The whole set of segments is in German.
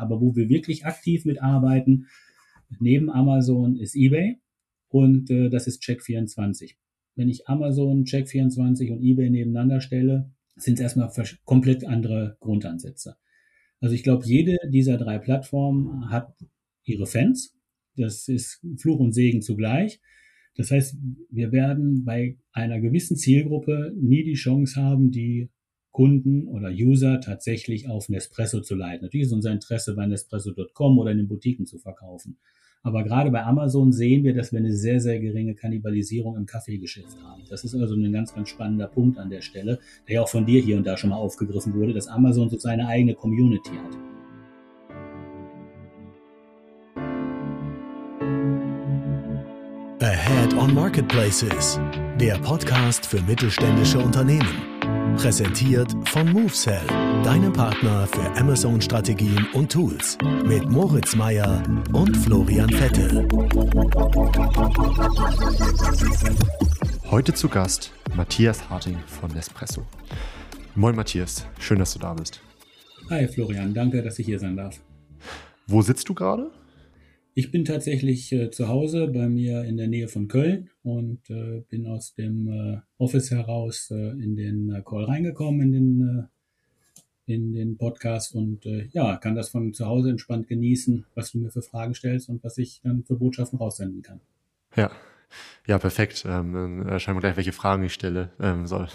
Aber wo wir wirklich aktiv mitarbeiten, neben Amazon ist eBay und äh, das ist Check24. Wenn ich Amazon, Check24 und eBay nebeneinander stelle, sind es erstmal komplett andere Grundansätze. Also ich glaube, jede dieser drei Plattformen hat ihre Fans. Das ist Fluch und Segen zugleich. Das heißt, wir werden bei einer gewissen Zielgruppe nie die Chance haben, die Kunden oder User tatsächlich auf Nespresso zu leiten. Natürlich ist unser Interesse bei Nespresso.com oder in den Boutiquen zu verkaufen. Aber gerade bei Amazon sehen wir, dass wir eine sehr, sehr geringe Kannibalisierung im Kaffeegeschäft haben. Das ist also ein ganz, ganz spannender Punkt an der Stelle, der ja auch von dir hier und da schon mal aufgegriffen wurde, dass Amazon so seine eigene Community hat. Ahead on Marketplaces, der Podcast für mittelständische Unternehmen. Präsentiert von MoveSell, deinem Partner für Amazon-Strategien und Tools. Mit Moritz Meyer und Florian Vettel. Heute zu Gast Matthias Harting von Nespresso. Moin Matthias, schön, dass du da bist. Hi Florian, danke, dass ich hier sein darf. Wo sitzt du gerade? Ich bin tatsächlich äh, zu Hause bei mir in der Nähe von Köln und äh, bin aus dem äh, Office heraus äh, in den äh, Call reingekommen, in den, äh, in den Podcast und ja, kann das von zu Hause entspannt genießen, was du mir für Fragen stellst und was ich dann für Botschaften raussenden kann. Ja, ja, perfekt. Ähm, dann schauen wir gleich, welche Fragen ich stelle. Ähm, soll.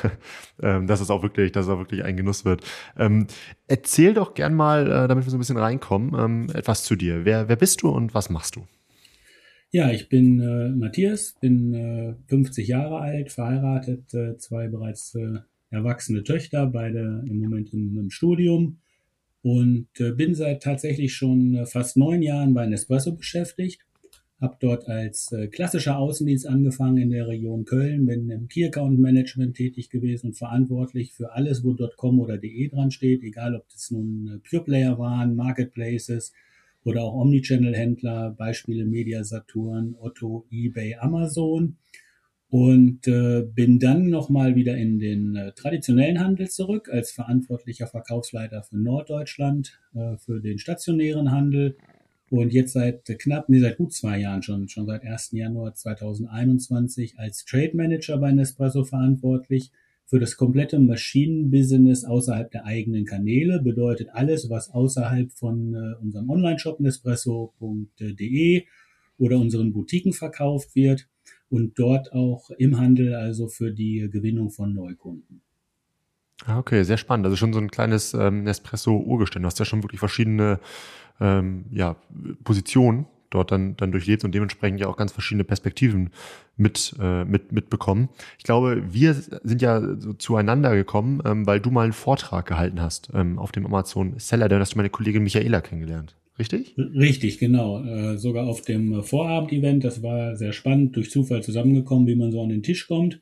ähm, dass es auch wirklich, dass es auch wirklich ein Genuss wird. Ähm, erzähl doch gern mal, äh, damit wir so ein bisschen reinkommen, ähm, etwas zu dir. Wer, wer bist du und was machst du? Ja, ich bin äh, Matthias, bin äh, 50 Jahre alt, verheiratet, äh, zwei bereits äh, erwachsene Töchter, beide im Moment im, im Studium und äh, bin seit tatsächlich schon äh, fast neun Jahren bei Nespresso beschäftigt habe dort als äh, klassischer Außendienst angefangen in der Region Köln, bin im Key Account Management tätig gewesen und verantwortlich für alles, wo .com oder .de dran steht, egal ob das nun äh, Pure Player waren, Marketplaces oder auch Omnichannel-Händler, Beispiele Media Saturn, Otto, eBay, Amazon. Und äh, bin dann nochmal wieder in den äh, traditionellen Handel zurück als verantwortlicher Verkaufsleiter für Norddeutschland, äh, für den stationären Handel und jetzt seit knapp, nee, seit gut zwei Jahren schon, schon seit 1. Januar 2021 als Trade Manager bei Nespresso verantwortlich für das komplette Maschinenbusiness außerhalb der eigenen Kanäle. Bedeutet alles, was außerhalb von äh, unserem Online-Shop nespresso.de oder unseren Boutiquen verkauft wird und dort auch im Handel, also für die Gewinnung von Neukunden. Ah, okay, sehr spannend. Also schon so ein kleines ähm, Nespresso-Urgestein. Du hast ja schon wirklich verschiedene ähm, ja, Positionen dort dann, dann durchlebt und dementsprechend ja auch ganz verschiedene Perspektiven mit, äh, mit, mitbekommen. Ich glaube, wir sind ja so zueinander gekommen, ähm, weil du mal einen Vortrag gehalten hast ähm, auf dem Amazon Seller, dann hast du meine Kollegin Michaela kennengelernt. Richtig? Richtig, genau. Äh, sogar auf dem Vorabend-Event, das war sehr spannend, durch Zufall zusammengekommen, wie man so an den Tisch kommt.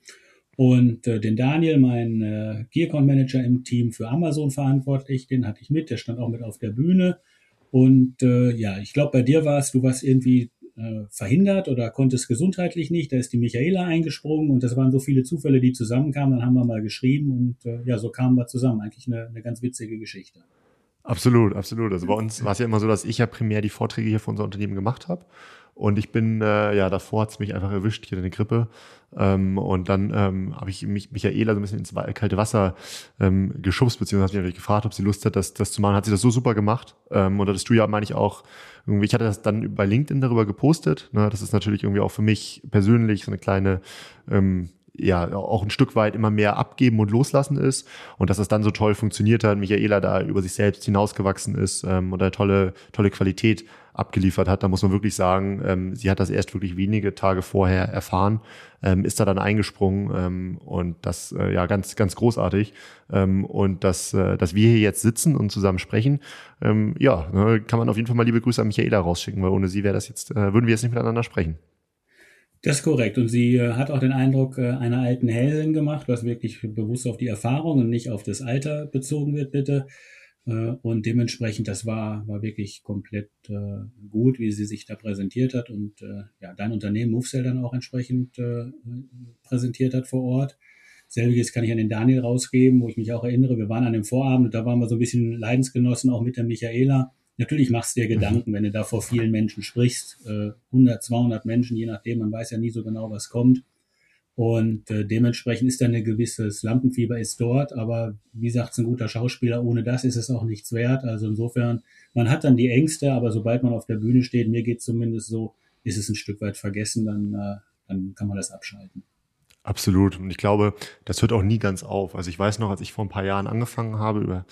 Und äh, den Daniel, mein äh, Key Account Manager im Team für Amazon verantwortlich, den hatte ich mit, der stand auch mit auf der Bühne. Und äh, ja, ich glaube, bei dir war es, du warst irgendwie äh, verhindert oder konntest gesundheitlich nicht. Da ist die Michaela eingesprungen und das waren so viele Zufälle, die zusammenkamen. Dann haben wir mal geschrieben und äh, ja, so kamen wir zusammen. Eigentlich eine, eine ganz witzige Geschichte. Absolut, absolut. Also bei uns war es ja immer so, dass ich ja primär die Vorträge hier für unser Unternehmen gemacht habe. Und ich bin, äh, ja, davor hat's mich einfach erwischt, hier eine Grippe. Ähm, und dann ähm, habe ich mich Michaela so ein bisschen ins kalte Wasser ähm, geschubst, beziehungsweise habe ich gefragt, ob sie Lust hat, das, das zu machen. Hat sie das so super gemacht. Ähm, und das du ja, meine ich, auch irgendwie, ich hatte das dann bei LinkedIn darüber gepostet. Ne? Das ist natürlich irgendwie auch für mich persönlich so eine kleine ähm, ja auch ein Stück weit immer mehr abgeben und loslassen ist und dass es dann so toll funktioniert hat, Michaela da über sich selbst hinausgewachsen ist ähm, und eine tolle, tolle Qualität abgeliefert hat. Da muss man wirklich sagen, ähm, sie hat das erst wirklich wenige Tage vorher erfahren, ähm, ist da dann eingesprungen ähm, und das äh, ja ganz, ganz großartig. Ähm, und dass, äh, dass wir hier jetzt sitzen und zusammen sprechen, ähm, ja, ne, kann man auf jeden Fall mal liebe Grüße an Michaela rausschicken, weil ohne sie wäre das jetzt, äh, würden wir jetzt nicht miteinander sprechen. Das ist korrekt. Und sie äh, hat auch den Eindruck äh, einer alten Hellin gemacht, was wirklich bewusst auf die Erfahrung und nicht auf das Alter bezogen wird, bitte. Äh, und dementsprechend, das war, war wirklich komplett äh, gut, wie sie sich da präsentiert hat und äh, ja, dein Unternehmen MoveSell dann auch entsprechend äh, präsentiert hat vor Ort. Selbiges kann ich an den Daniel rausgeben, wo ich mich auch erinnere. Wir waren an dem Vorabend und da waren wir so ein bisschen Leidensgenossen, auch mit der Michaela. Natürlich machst du dir Gedanken, wenn du da vor vielen Menschen sprichst, 100, 200 Menschen, je nachdem, man weiß ja nie so genau, was kommt. Und äh, dementsprechend ist da eine gewisse Lampenfieber ist dort, aber wie sagt ein guter Schauspieler, ohne das ist es auch nichts wert. Also insofern, man hat dann die Ängste, aber sobald man auf der Bühne steht, mir geht zumindest so, ist es ein Stück weit vergessen, dann, äh, dann kann man das abschalten. Absolut. Und ich glaube, das hört auch nie ganz auf. Also ich weiß noch, als ich vor ein paar Jahren angefangen habe, über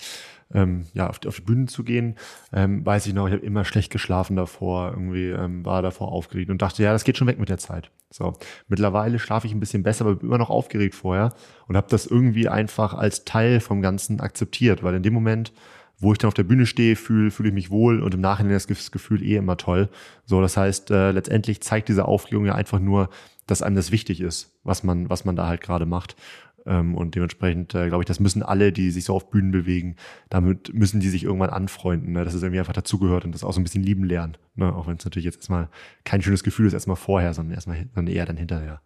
ähm, ja, auf die, auf die Bühne zu gehen, ähm, weiß ich noch, ich habe immer schlecht geschlafen davor, irgendwie ähm, war davor aufgeregt und dachte, ja, das geht schon weg mit der Zeit. So, mittlerweile schlafe ich ein bisschen besser, aber bin immer noch aufgeregt vorher und habe das irgendwie einfach als Teil vom Ganzen akzeptiert, weil in dem Moment, wo ich dann auf der Bühne stehe, fühle fühl ich mich wohl und im Nachhinein ist das Gefühl eh immer toll. So, das heißt, äh, letztendlich zeigt diese Aufregung ja einfach nur, dass einem das wichtig ist, was man, was man da halt gerade macht. Ähm, und dementsprechend äh, glaube ich, das müssen alle, die sich so auf Bühnen bewegen, damit müssen die sich irgendwann anfreunden, ne? dass es irgendwie einfach dazugehört und das auch so ein bisschen lieben lernen. Ne? Auch wenn es natürlich jetzt erstmal kein schönes Gefühl ist, erstmal vorher, sondern erstmal sondern eher dann hinterher.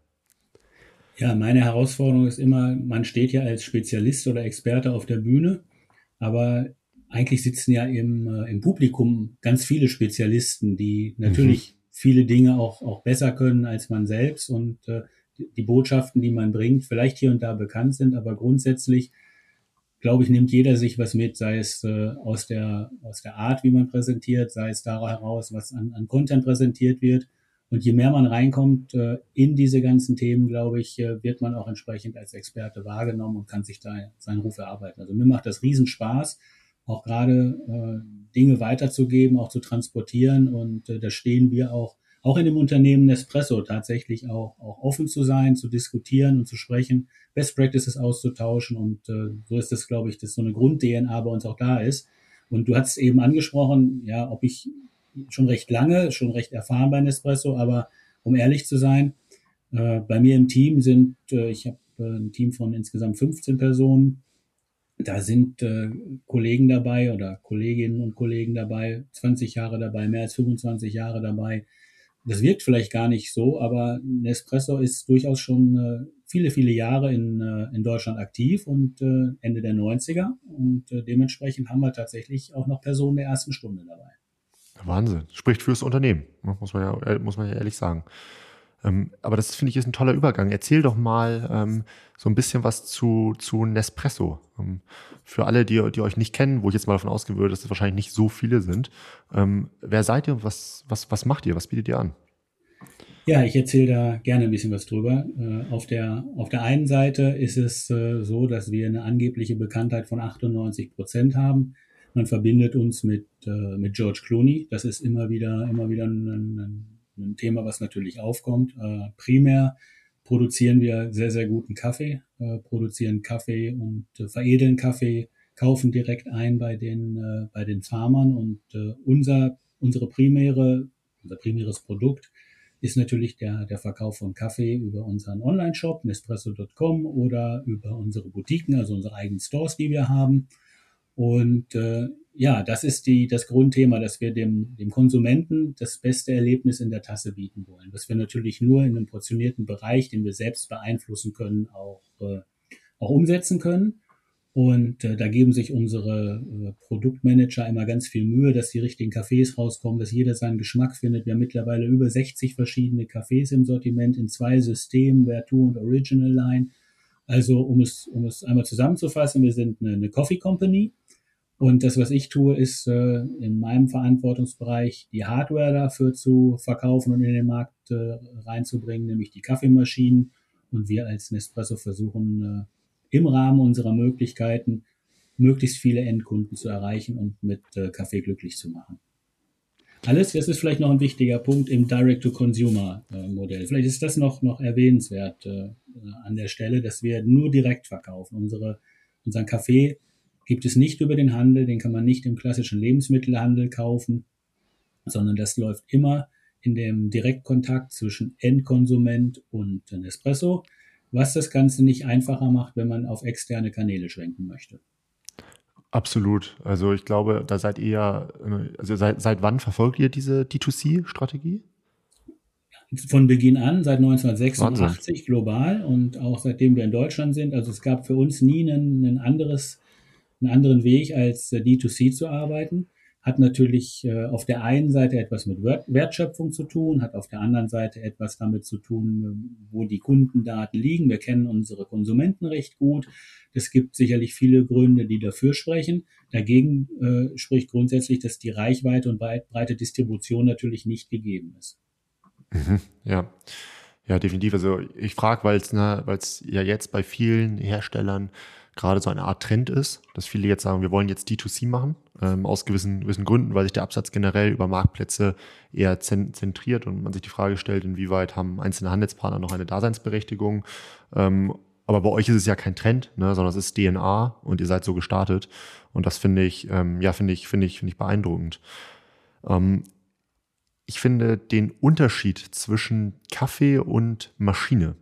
Ja, meine Herausforderung ist immer, man steht ja als Spezialist oder Experte auf der Bühne, aber eigentlich sitzen ja im, äh, im Publikum ganz viele Spezialisten, die natürlich mhm viele Dinge auch, auch besser können als man selbst und äh, die Botschaften, die man bringt, vielleicht hier und da bekannt sind, aber grundsätzlich, glaube ich, nimmt jeder sich was mit, sei es äh, aus, der, aus der Art, wie man präsentiert, sei es daraus heraus, was an, an Content präsentiert wird. Und je mehr man reinkommt äh, in diese ganzen Themen, glaube ich, äh, wird man auch entsprechend als Experte wahrgenommen und kann sich da seinen Ruf erarbeiten. Also mir macht das Riesenspaß, auch gerade äh, Dinge weiterzugeben, auch zu transportieren. Und äh, da stehen wir auch, auch in dem Unternehmen Nespresso tatsächlich auch, auch offen zu sein, zu diskutieren und zu sprechen, Best Practices auszutauschen. Und äh, so ist das, glaube ich, dass so eine Grund-DNA bei uns auch da ist. Und du hast eben angesprochen, ja, ob ich schon recht lange, schon recht erfahren bei Nespresso, aber um ehrlich zu sein, äh, bei mir im Team sind, äh, ich habe äh, ein Team von insgesamt 15 Personen, da sind äh, Kollegen dabei oder Kolleginnen und Kollegen dabei, 20 Jahre dabei, mehr als 25 Jahre dabei. Das wirkt vielleicht gar nicht so, aber Nespresso ist durchaus schon äh, viele, viele Jahre in, äh, in Deutschland aktiv und äh, Ende der 90er. Und äh, dementsprechend haben wir tatsächlich auch noch Personen der ersten Stunde dabei. Wahnsinn. Spricht fürs Unternehmen, muss man ja, muss man ja ehrlich sagen. Ähm, aber das finde ich ist ein toller Übergang. Erzähl doch mal ähm, so ein bisschen was zu, zu Nespresso. Ähm, für alle, die, die euch nicht kennen, wo ich jetzt mal davon ausgehen würde, dass es wahrscheinlich nicht so viele sind. Ähm, wer seid ihr und was, was, was macht ihr? Was bietet ihr an? Ja, ich erzähle da gerne ein bisschen was drüber. Äh, auf, der, auf der einen Seite ist es äh, so, dass wir eine angebliche Bekanntheit von 98 Prozent haben. Man verbindet uns mit, äh, mit George Clooney. Das ist immer wieder, immer wieder ein, ein ein Thema, was natürlich aufkommt. Äh, primär produzieren wir sehr, sehr guten Kaffee, äh, produzieren Kaffee und äh, veredeln Kaffee, kaufen direkt ein bei den, bei den Farmern und unser, unsere primäre, unser primäres Produkt ist natürlich der, der Verkauf von Kaffee über unseren Online-Shop, Nespresso.com oder über unsere Boutiquen, also unsere eigenen Stores, die wir haben. Und ja, das ist die, das Grundthema, dass wir dem, dem Konsumenten das beste Erlebnis in der Tasse bieten wollen. Was wir natürlich nur in einem portionierten Bereich, den wir selbst beeinflussen können, auch, äh, auch umsetzen können. Und äh, da geben sich unsere äh, Produktmanager immer ganz viel Mühe, dass die richtigen Cafés rauskommen, dass jeder seinen Geschmack findet. Wir haben mittlerweile über 60 verschiedene Cafés im Sortiment in zwei Systemen, Vertu und Original Line. Also um es, um es einmal zusammenzufassen, wir sind eine, eine Coffee Company und das, was ich tue, ist äh, in meinem Verantwortungsbereich die Hardware dafür zu verkaufen und in den Markt äh, reinzubringen, nämlich die Kaffeemaschinen. Und wir als Nespresso versuchen äh, im Rahmen unserer Möglichkeiten möglichst viele Endkunden zu erreichen und mit äh, Kaffee glücklich zu machen. Alles, das ist vielleicht noch ein wichtiger Punkt im Direct-to-Consumer-Modell. Vielleicht ist das noch, noch erwähnenswert äh, an der Stelle, dass wir nur direkt verkaufen. Unsere, unseren Kaffee gibt es nicht über den Handel, den kann man nicht im klassischen Lebensmittelhandel kaufen, sondern das läuft immer in dem Direktkontakt zwischen Endkonsument und Nespresso, was das Ganze nicht einfacher macht, wenn man auf externe Kanäle schwenken möchte. Absolut. Also ich glaube, da seid ihr, also seit, seit wann verfolgt ihr diese D2C-Strategie? von Beginn an, seit 1986 Wahnsinn. global und auch seitdem wir in Deutschland sind. Also es gab für uns nie ein, ein anderes, einen anderen Weg, als äh, D2C zu arbeiten hat natürlich äh, auf der einen Seite etwas mit Wertschöpfung zu tun, hat auf der anderen Seite etwas damit zu tun, wo die Kundendaten liegen. Wir kennen unsere Konsumenten recht gut. Es gibt sicherlich viele Gründe, die dafür sprechen. Dagegen äh, spricht grundsätzlich, dass die Reichweite und breite Distribution natürlich nicht gegeben ist. Mhm, ja. Ja, definitiv. Also ich frage, weil es ne, ja jetzt bei vielen Herstellern gerade so eine Art Trend ist, dass viele jetzt sagen, wir wollen jetzt D2C machen, ähm, aus gewissen, gewissen Gründen, weil sich der Absatz generell über Marktplätze eher zentriert und man sich die Frage stellt, inwieweit haben einzelne Handelspartner noch eine Daseinsberechtigung. Ähm, aber bei euch ist es ja kein Trend, ne, sondern es ist DNA und ihr seid so gestartet. Und das finde ich, ähm, ja, finde ich, finde ich, finde ich beeindruckend. Ähm, ich finde den Unterschied zwischen Kaffee und Maschine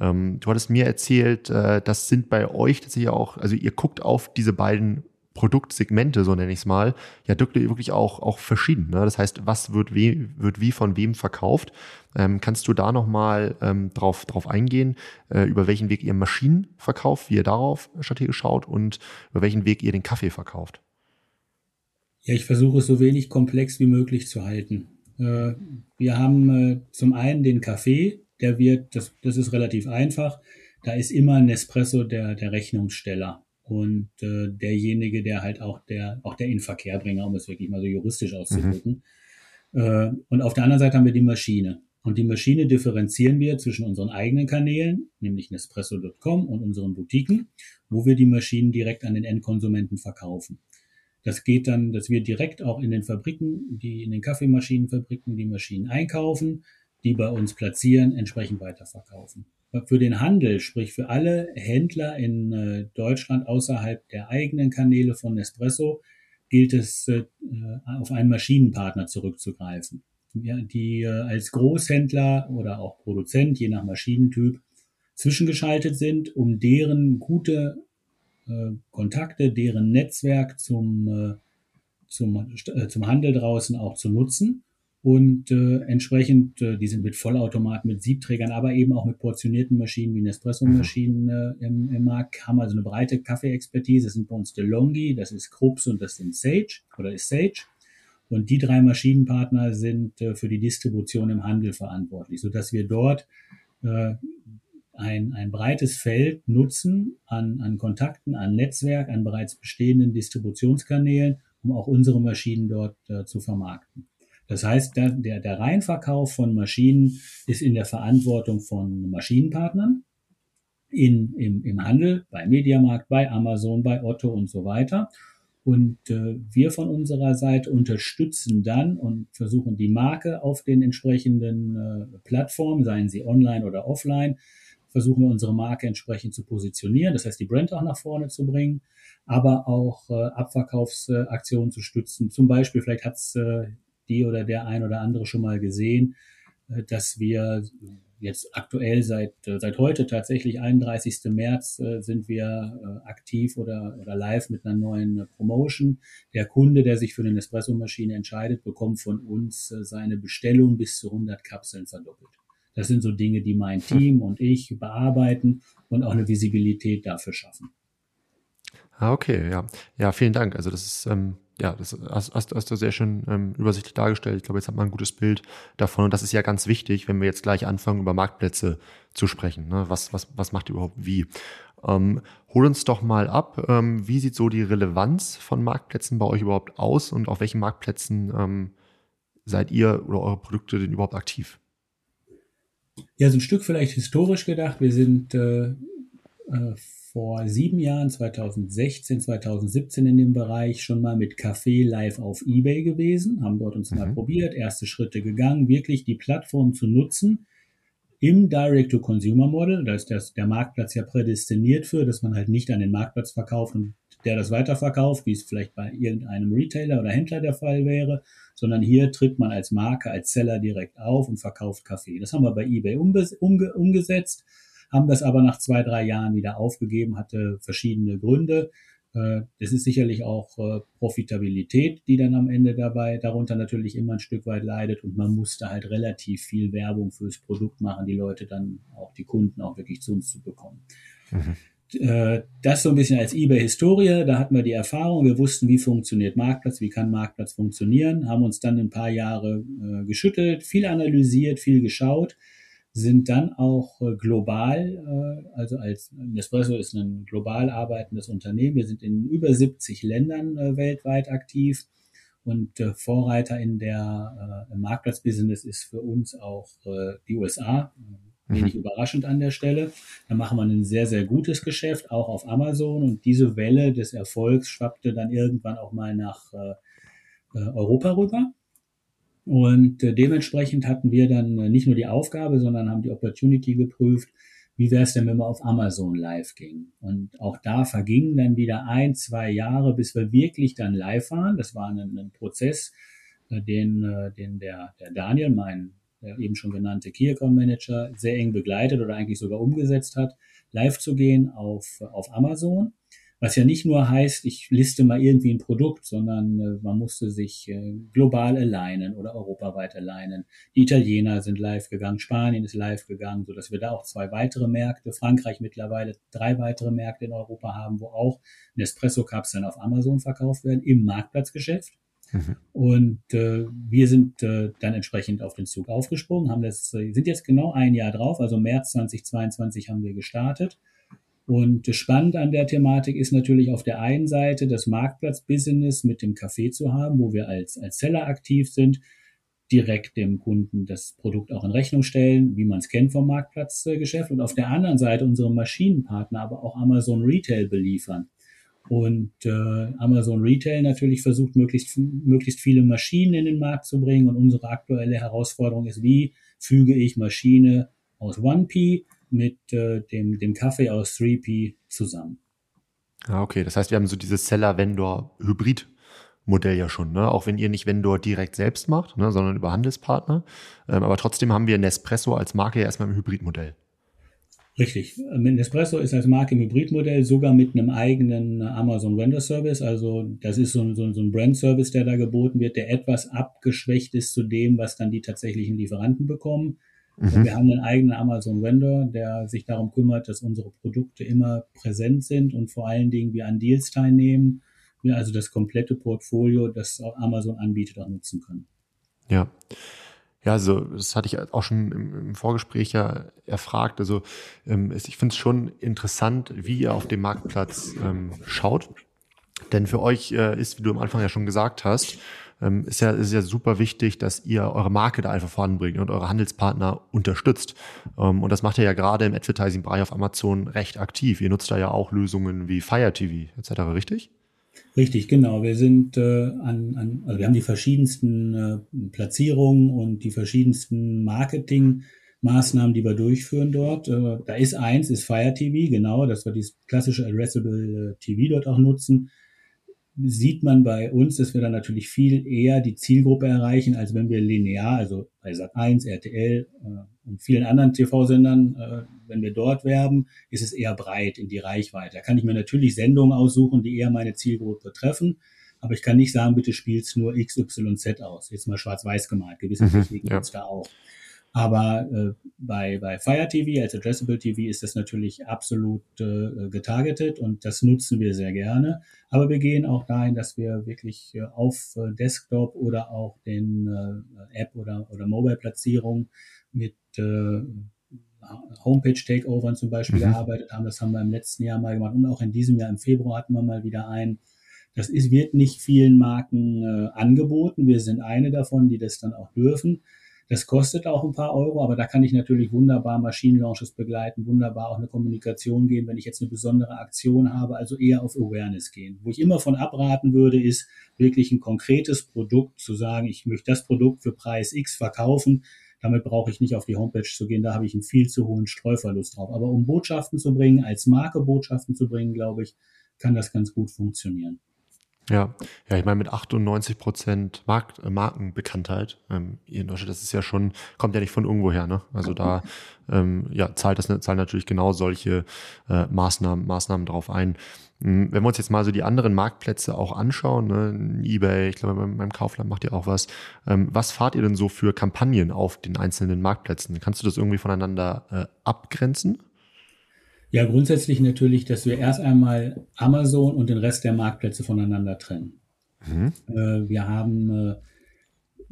ähm, du hattest mir erzählt, äh, das sind bei euch tatsächlich auch, also ihr guckt auf diese beiden Produktsegmente, so nenne ich es mal, ja wirklich auch, auch verschieden. Ne? Das heißt, was wird, we wird wie von wem verkauft? Ähm, kannst du da nochmal ähm, drauf, drauf eingehen, äh, über welchen Weg ihr Maschinen verkauft, wie ihr darauf strategisch schaut und über welchen Weg ihr den Kaffee verkauft? Ja, ich versuche es so wenig komplex wie möglich zu halten. Äh, wir haben äh, zum einen den Kaffee, der wird, das, das ist relativ einfach, da ist immer Nespresso der, der Rechnungssteller und äh, derjenige, der halt auch der, auch der Inverkehrbringer, um es wirklich mal so juristisch auszudrücken. Mhm. Äh, und auf der anderen Seite haben wir die Maschine. Und die Maschine differenzieren wir zwischen unseren eigenen Kanälen, nämlich Nespresso.com und unseren Boutiquen, wo wir die Maschinen direkt an den Endkonsumenten verkaufen. Das geht dann, dass wir direkt auch in den Fabriken, die in den Kaffeemaschinenfabriken die Maschinen einkaufen, die bei uns platzieren, entsprechend weiterverkaufen. Für den Handel, sprich für alle Händler in äh, Deutschland außerhalb der eigenen Kanäle von Nespresso, gilt es, äh, auf einen Maschinenpartner zurückzugreifen, die äh, als Großhändler oder auch Produzent, je nach Maschinentyp, zwischengeschaltet sind, um deren gute Kontakte, deren Netzwerk zum, zum, zum Handel draußen auch zu nutzen und äh, entsprechend, äh, die sind mit Vollautomaten, mit Siebträgern, aber eben auch mit portionierten Maschinen wie Nespresso-Maschinen äh, im, im Markt, haben also eine breite Kaffeeexpertise. Das sind bei uns DeLonghi, das ist Krups und das sind Sage oder ist Sage. Und die drei Maschinenpartner sind äh, für die Distribution im Handel verantwortlich, sodass wir dort äh, ein, ein breites Feld nutzen an, an Kontakten, an Netzwerk, an bereits bestehenden Distributionskanälen, um auch unsere Maschinen dort äh, zu vermarkten. Das heißt, der, der, der Reinverkauf von Maschinen ist in der Verantwortung von Maschinenpartnern in, im, im Handel, bei Mediamarkt, bei Amazon, bei Otto und so weiter. Und äh, wir von unserer Seite unterstützen dann und versuchen die Marke auf den entsprechenden äh, Plattformen, seien sie online oder offline, versuchen wir unsere Marke entsprechend zu positionieren, das heißt die Brand auch nach vorne zu bringen, aber auch äh, Abverkaufsaktionen zu stützen. Zum Beispiel, vielleicht hat es äh, die oder der ein oder andere schon mal gesehen, äh, dass wir jetzt aktuell seit, äh, seit heute tatsächlich 31. März äh, sind wir aktiv oder, oder live mit einer neuen Promotion. Der Kunde, der sich für eine Nespresso-Maschine entscheidet, bekommt von uns seine Bestellung bis zu 100 Kapseln verdoppelt. Das sind so Dinge, die mein hm. Team und ich bearbeiten und auch eine Visibilität dafür schaffen. Ah, okay, ja. Ja, vielen Dank. Also das ist ähm, ja, das hast, hast, hast du sehr schön ähm, übersichtlich dargestellt. Ich glaube, jetzt hat man ein gutes Bild davon. Und das ist ja ganz wichtig, wenn wir jetzt gleich anfangen, über Marktplätze zu sprechen. Ne? Was, was, was macht ihr überhaupt wie? Ähm, hol uns doch mal ab. Ähm, wie sieht so die Relevanz von Marktplätzen bei euch überhaupt aus und auf welchen Marktplätzen ähm, seid ihr oder eure Produkte denn überhaupt aktiv? Ja, so ein Stück vielleicht historisch gedacht. Wir sind äh, äh, vor sieben Jahren, 2016, 2017 in dem Bereich schon mal mit Café live auf eBay gewesen, haben dort uns mhm. mal probiert, erste Schritte gegangen, wirklich die Plattform zu nutzen im Direct-to-Consumer-Model. Da ist das, der Marktplatz ja prädestiniert für, dass man halt nicht an den Marktplatz verkauft und der das weiterverkauft, wie es vielleicht bei irgendeinem Retailer oder Händler der Fall wäre, sondern hier tritt man als Marke, als Seller direkt auf und verkauft Kaffee. Das haben wir bei eBay umge umgesetzt haben das aber nach zwei, drei Jahren wieder aufgegeben, hatte verschiedene Gründe. Äh, Äh, es ist sicherlich auch äh, Profitabilität, die dann am Ende dabei darunter natürlich immer ein Stück weit leidet und man musste halt relativ viel Werbung fürs Produkt machen, die Leute dann auch die Kunden auch wirklich zu uns zu bekommen. Mhm. Äh, das so ein bisschen als eBay-Historie, da hatten wir die Erfahrung, wir wussten, wie funktioniert Marktplatz, wie kann Marktplatz funktionieren, haben uns dann ein paar Jahre äh, geschüttelt, viel analysiert, viel geschaut, sind dann auch äh, global, äh, also als Nespresso ist ein global arbeitendes Unternehmen, wir sind in über 70 Ländern äh, weltweit aktiv und Vorreiter in der im Marktplatzbusiness ist für uns auch die USA wenig mhm. überraschend an der Stelle. Da machen wir ein sehr, sehr gutes Geschäft, auch auf Amazon. Und diese Welle des Erfolgs schwappte dann irgendwann auch mal nach Europa rüber. Und äh, dementsprechend hatten wir dann äh, nicht nur die Aufgabe, sondern haben die Opportunity geprüft, wie wäre es denn, wenn wir auf Amazon live gingen. Und auch da vergingen dann wieder ein, zwei Jahre, bis wir wirklich dann live waren. Das war ein, ein Prozess, äh, den, äh, den der, der Daniel, mein der eben schon genannte Key Account Manager, sehr eng begleitet oder eigentlich sogar umgesetzt hat, live zu gehen auf, auf Amazon. Was ja nicht nur heißt, ich liste mal irgendwie ein Produkt, sondern äh, man musste sich äh, global alignen oder europaweit alignen. Die Italiener sind live gegangen, Spanien ist live gegangen, so dass wir da auch zwei weitere Märkte, Frankreich mittlerweile drei weitere Märkte in Europa haben, wo auch Nespresso-Kapseln auf Amazon verkauft werden im Marktplatzgeschäft. Mhm. Und äh, wir sind äh, dann entsprechend auf den Zug aufgesprungen, haben das, äh, sind jetzt genau ein Jahr drauf, also März 2022 haben wir gestartet. Und spannend an der Thematik ist natürlich auf der einen Seite das Marktplatz-Business mit dem Café zu haben, wo wir als, als Seller aktiv sind, direkt dem Kunden das Produkt auch in Rechnung stellen, wie man es kennt vom Marktplatzgeschäft. Und auf der anderen Seite unsere Maschinenpartner, aber auch Amazon Retail beliefern. Und äh, Amazon Retail natürlich versucht, möglichst, möglichst viele Maschinen in den Markt zu bringen. Und unsere aktuelle Herausforderung ist, wie füge ich Maschine aus 1P mit äh, dem, dem Kaffee aus 3P zusammen. Ah, okay. Das heißt, wir haben so dieses Seller-Vendor-Hybrid. Modell ja schon, ne? auch wenn ihr nicht Vendor direkt selbst macht, ne? sondern über Handelspartner. Ähm, aber trotzdem haben wir Nespresso als Marke ja erstmal im Hybridmodell. Richtig. Nespresso ist als Marke im Hybridmodell sogar mit einem eigenen Amazon Vendor Service. Also das ist so, so, so ein Brand Service, der da geboten wird, der etwas abgeschwächt ist zu dem, was dann die tatsächlichen Lieferanten bekommen. Mhm. wir haben einen eigenen Amazon Vendor, der sich darum kümmert, dass unsere Produkte immer präsent sind und vor allen Dingen wir an Deals teilnehmen. Wir also das komplette Portfolio, das Amazon anbietet, auch nutzen können. Ja. Ja, also das hatte ich auch schon im, im Vorgespräch ja erfragt. Also ähm, ich finde es schon interessant, wie ihr auf dem Marktplatz ähm, schaut. Denn für euch äh, ist, wie du am Anfang ja schon gesagt hast, ähm, ist, ja, ist ja super wichtig, dass ihr eure Marke da einfach voranbringt und eure Handelspartner unterstützt. Ähm, und das macht ihr ja gerade im Advertising-Bereich auf Amazon recht aktiv. Ihr nutzt da ja auch Lösungen wie Fire TV etc., richtig? Richtig, genau. Wir sind äh, an, an, also wir haben die verschiedensten äh, Platzierungen und die verschiedensten Marketingmaßnahmen, die wir durchführen dort. Äh, da ist eins, ist Fire TV, genau, dass wir dieses klassische Addressable äh, TV dort auch nutzen sieht man bei uns, dass wir dann natürlich viel eher die Zielgruppe erreichen, als wenn wir linear, also bei Sat1, RTL äh, und vielen anderen TV-Sendern, äh, wenn wir dort werben, ist es eher breit in die Reichweite. Da kann ich mir natürlich Sendungen aussuchen, die eher meine Zielgruppe treffen, aber ich kann nicht sagen, bitte spiel's nur XYZ aus. Jetzt mal schwarz-weiß gemalt. Gewisse mhm, Techniken ja. da auch. Aber äh, bei, bei Fire TV als Addressable TV ist das natürlich absolut äh, getargetet und das nutzen wir sehr gerne. Aber wir gehen auch dahin, dass wir wirklich äh, auf äh, Desktop oder auch den äh, App oder, oder Mobile-Platzierung mit äh, Homepage-Takeovern zum Beispiel mhm. gearbeitet haben. Das haben wir im letzten Jahr mal gemacht und auch in diesem Jahr im Februar hatten wir mal wieder einen. Das ist, wird nicht vielen Marken äh, angeboten. Wir sind eine davon, die das dann auch dürfen. Das kostet auch ein paar Euro, aber da kann ich natürlich wunderbar Maschinenlaunches begleiten, wunderbar auch eine Kommunikation gehen, wenn ich jetzt eine besondere Aktion habe, also eher auf Awareness gehen. Wo ich immer von abraten würde, ist wirklich ein konkretes Produkt zu sagen, ich möchte das Produkt für Preis X verkaufen. Damit brauche ich nicht auf die Homepage zu gehen, da habe ich einen viel zu hohen Streuverlust drauf. Aber um Botschaften zu bringen, als Marke Botschaften zu bringen, glaube ich, kann das ganz gut funktionieren. Ja, ja, ich meine mit 98 Prozent Markt, äh, Markenbekanntheit ähm, hier in Deutschland, das ist ja schon, kommt ja nicht von irgendwo her, ne? Also da ähm, ja, zahlt das zahlen natürlich genau solche äh, Maßnahmen, Maßnahmen drauf ein. Hm, wenn wir uns jetzt mal so die anderen Marktplätze auch anschauen, ne, eBay, ich glaube, beim, Kaufland macht ihr auch was. Ähm, was fahrt ihr denn so für Kampagnen auf den einzelnen Marktplätzen? Kannst du das irgendwie voneinander äh, abgrenzen? Ja, grundsätzlich natürlich, dass wir erst einmal Amazon und den Rest der Marktplätze voneinander trennen. Mhm. Äh, wir haben äh,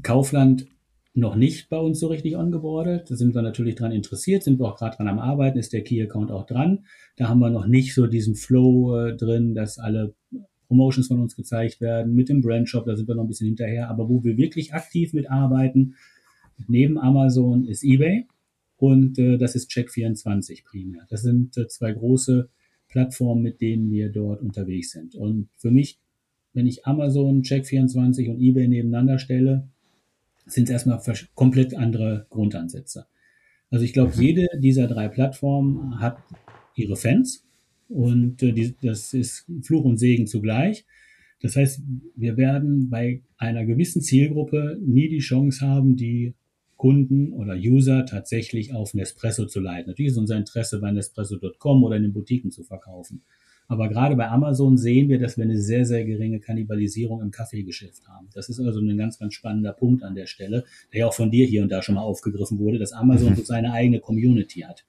Kaufland noch nicht bei uns so richtig ongeboardet. Da sind wir natürlich dran interessiert, sind wir auch gerade dran am Arbeiten, ist der Key-Account auch dran. Da haben wir noch nicht so diesen Flow äh, drin, dass alle Promotions von uns gezeigt werden. Mit dem Brandshop, da sind wir noch ein bisschen hinterher. Aber wo wir wirklich aktiv mitarbeiten, neben Amazon ist eBay und äh, das ist Check24 primär. Das sind äh, zwei große Plattformen, mit denen wir dort unterwegs sind. Und für mich, wenn ich Amazon, Check24 und eBay nebeneinander stelle, sind es erstmal komplett andere Grundansätze. Also ich glaube, mhm. jede dieser drei Plattformen hat ihre Fans und äh, die, das ist Fluch und Segen zugleich. Das heißt, wir werden bei einer gewissen Zielgruppe nie die Chance haben, die Kunden oder User tatsächlich auf Nespresso zu leiten. Natürlich ist unser Interesse bei Nespresso.com oder in den Boutiquen zu verkaufen. Aber gerade bei Amazon sehen wir, dass wir eine sehr, sehr geringe Kannibalisierung im Kaffeegeschäft haben. Das ist also ein ganz, ganz spannender Punkt an der Stelle, der ja auch von dir hier und da schon mal aufgegriffen wurde, dass Amazon mhm. seine eigene Community hat.